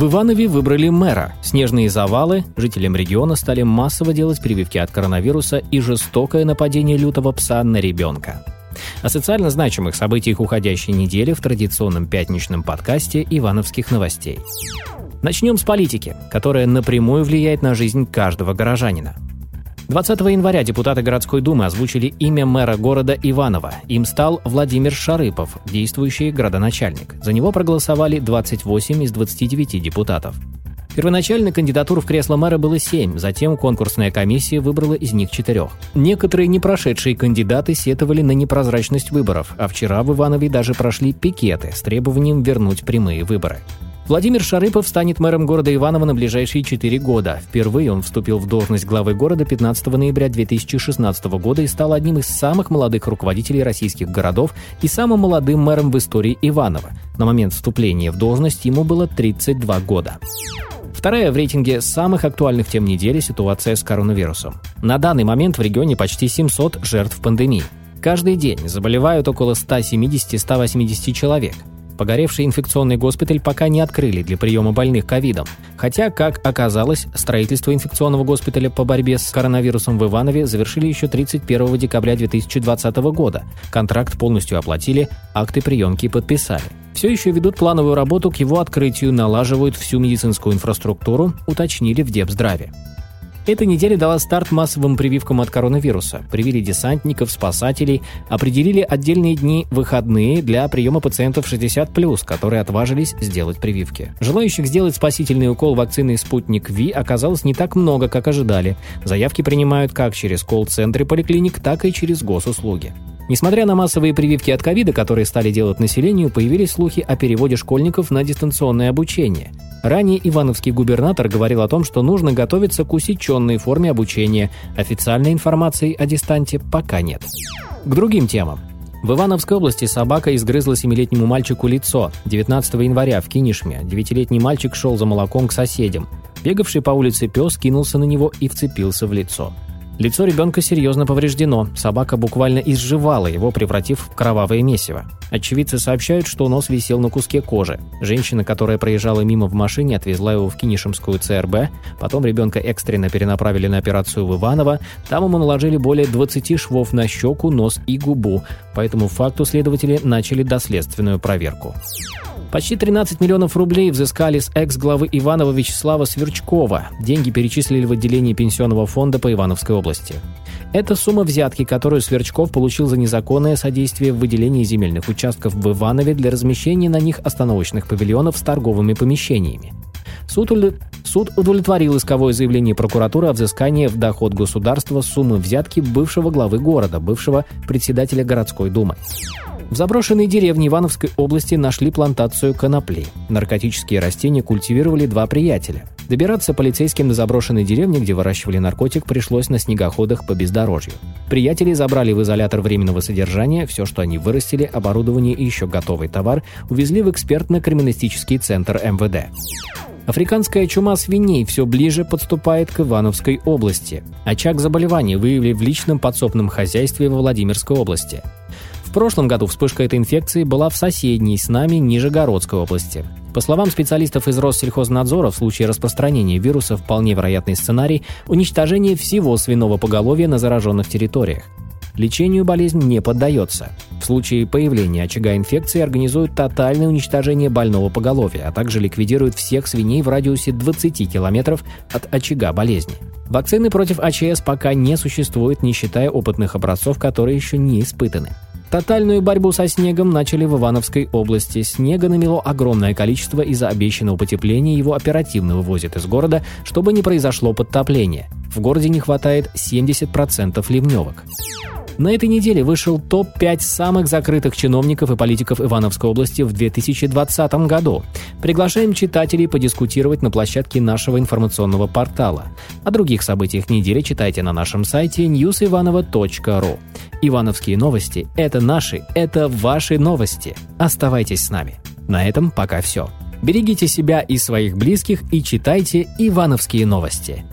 В Иванове выбрали мэра. Снежные завалы, жителям региона стали массово делать прививки от коронавируса и жестокое нападение лютого пса на ребенка. О социально значимых событиях уходящей недели в традиционном пятничном подкасте «Ивановских новостей». Начнем с политики, которая напрямую влияет на жизнь каждого горожанина. 20 января депутаты городской думы озвучили имя мэра города Иваново. Им стал Владимир Шарыпов, действующий градоначальник. За него проголосовали 28 из 29 депутатов. Первоначально кандидатур в кресло мэра было семь, затем конкурсная комиссия выбрала из них четырех. Некоторые не прошедшие кандидаты сетовали на непрозрачность выборов, а вчера в Иванове даже прошли пикеты с требованием вернуть прямые выборы. Владимир Шарыпов станет мэром города Иваново на ближайшие четыре года. Впервые он вступил в должность главы города 15 ноября 2016 года и стал одним из самых молодых руководителей российских городов и самым молодым мэром в истории Иванова. На момент вступления в должность ему было 32 года. Вторая в рейтинге самых актуальных тем недели – ситуация с коронавирусом. На данный момент в регионе почти 700 жертв пандемии. Каждый день заболевают около 170-180 человек. Погоревший инфекционный госпиталь пока не открыли для приема больных ковидом. Хотя, как оказалось, строительство инфекционного госпиталя по борьбе с коронавирусом в Иванове завершили еще 31 декабря 2020 года. Контракт полностью оплатили, акты приемки подписали. Все еще ведут плановую работу к его открытию, налаживают всю медицинскую инфраструктуру, уточнили в Депздраве. Эта неделя дала старт массовым прививкам от коронавируса. Привили десантников, спасателей, определили отдельные дни выходные для приема пациентов 60+, которые отважились сделать прививки. Желающих сделать спасительный укол вакцины «Спутник Ви» оказалось не так много, как ожидали. Заявки принимают как через колл-центры поликлиник, так и через госуслуги. Несмотря на массовые прививки от ковида, которые стали делать населению, появились слухи о переводе школьников на дистанционное обучение. Ранее ивановский губернатор говорил о том, что нужно готовиться к усеченной форме обучения. Официальной информации о дистанте пока нет. К другим темам. В Ивановской области собака изгрызла семилетнему мальчику лицо. 19 января в Кинешме девятилетний мальчик шел за молоком к соседям. Бегавший по улице пес кинулся на него и вцепился в лицо. Лицо ребенка серьезно повреждено. Собака буквально изживала его, превратив в кровавое месиво. Очевидцы сообщают, что нос висел на куске кожи. Женщина, которая проезжала мимо в машине, отвезла его в Кинишемскую ЦРБ. Потом ребенка экстренно перенаправили на операцию в Иваново. Там ему наложили более 20 швов на щеку, нос и губу. По этому факту следователи начали доследственную проверку. Почти 13 миллионов рублей взыскали с экс-главы Иванова Вячеслава Сверчкова. Деньги перечислили в отделении пенсионного фонда по Ивановской области. Это сумма взятки, которую Сверчков получил за незаконное содействие в выделении земельных участков в Иванове для размещения на них остановочных павильонов с торговыми помещениями. Суд, Суд удовлетворил исковое заявление прокуратуры о взыскании в доход государства суммы взятки бывшего главы города, бывшего председателя городской думы. В заброшенной деревне Ивановской области нашли плантацию конопли. Наркотические растения культивировали два приятеля. Добираться полицейским до заброшенной деревни, где выращивали наркотик, пришлось на снегоходах по бездорожью. Приятели забрали в изолятор временного содержания все, что они вырастили, оборудование и еще готовый товар, увезли в экспертно-криминалистический центр МВД. Африканская чума свиней все ближе подступает к Ивановской области. Очаг заболевания выявили в личном подсобном хозяйстве во Владимирской области. В прошлом году вспышка этой инфекции была в соседней с нами Нижегородской области. По словам специалистов из Россельхознадзора, в случае распространения вируса вполне вероятный сценарий – уничтожение всего свиного поголовья на зараженных территориях. Лечению болезнь не поддается. В случае появления очага инфекции организуют тотальное уничтожение больного поголовья, а также ликвидируют всех свиней в радиусе 20 километров от очага болезни. Вакцины против АЧС пока не существует, не считая опытных образцов, которые еще не испытаны. Тотальную борьбу со снегом начали в Ивановской области. Снега намело огромное количество из-за обещанного потепления, его оперативно вывозят из города, чтобы не произошло подтопление. В городе не хватает 70% ливневок. На этой неделе вышел топ-5 самых закрытых чиновников и политиков Ивановской области в 2020 году. Приглашаем читателей подискутировать на площадке нашего информационного портала. О других событиях недели читайте на нашем сайте newsivanova.ru. Ивановские новости – это наши, это ваши новости. Оставайтесь с нами. На этом пока все. Берегите себя и своих близких и читайте «Ивановские новости».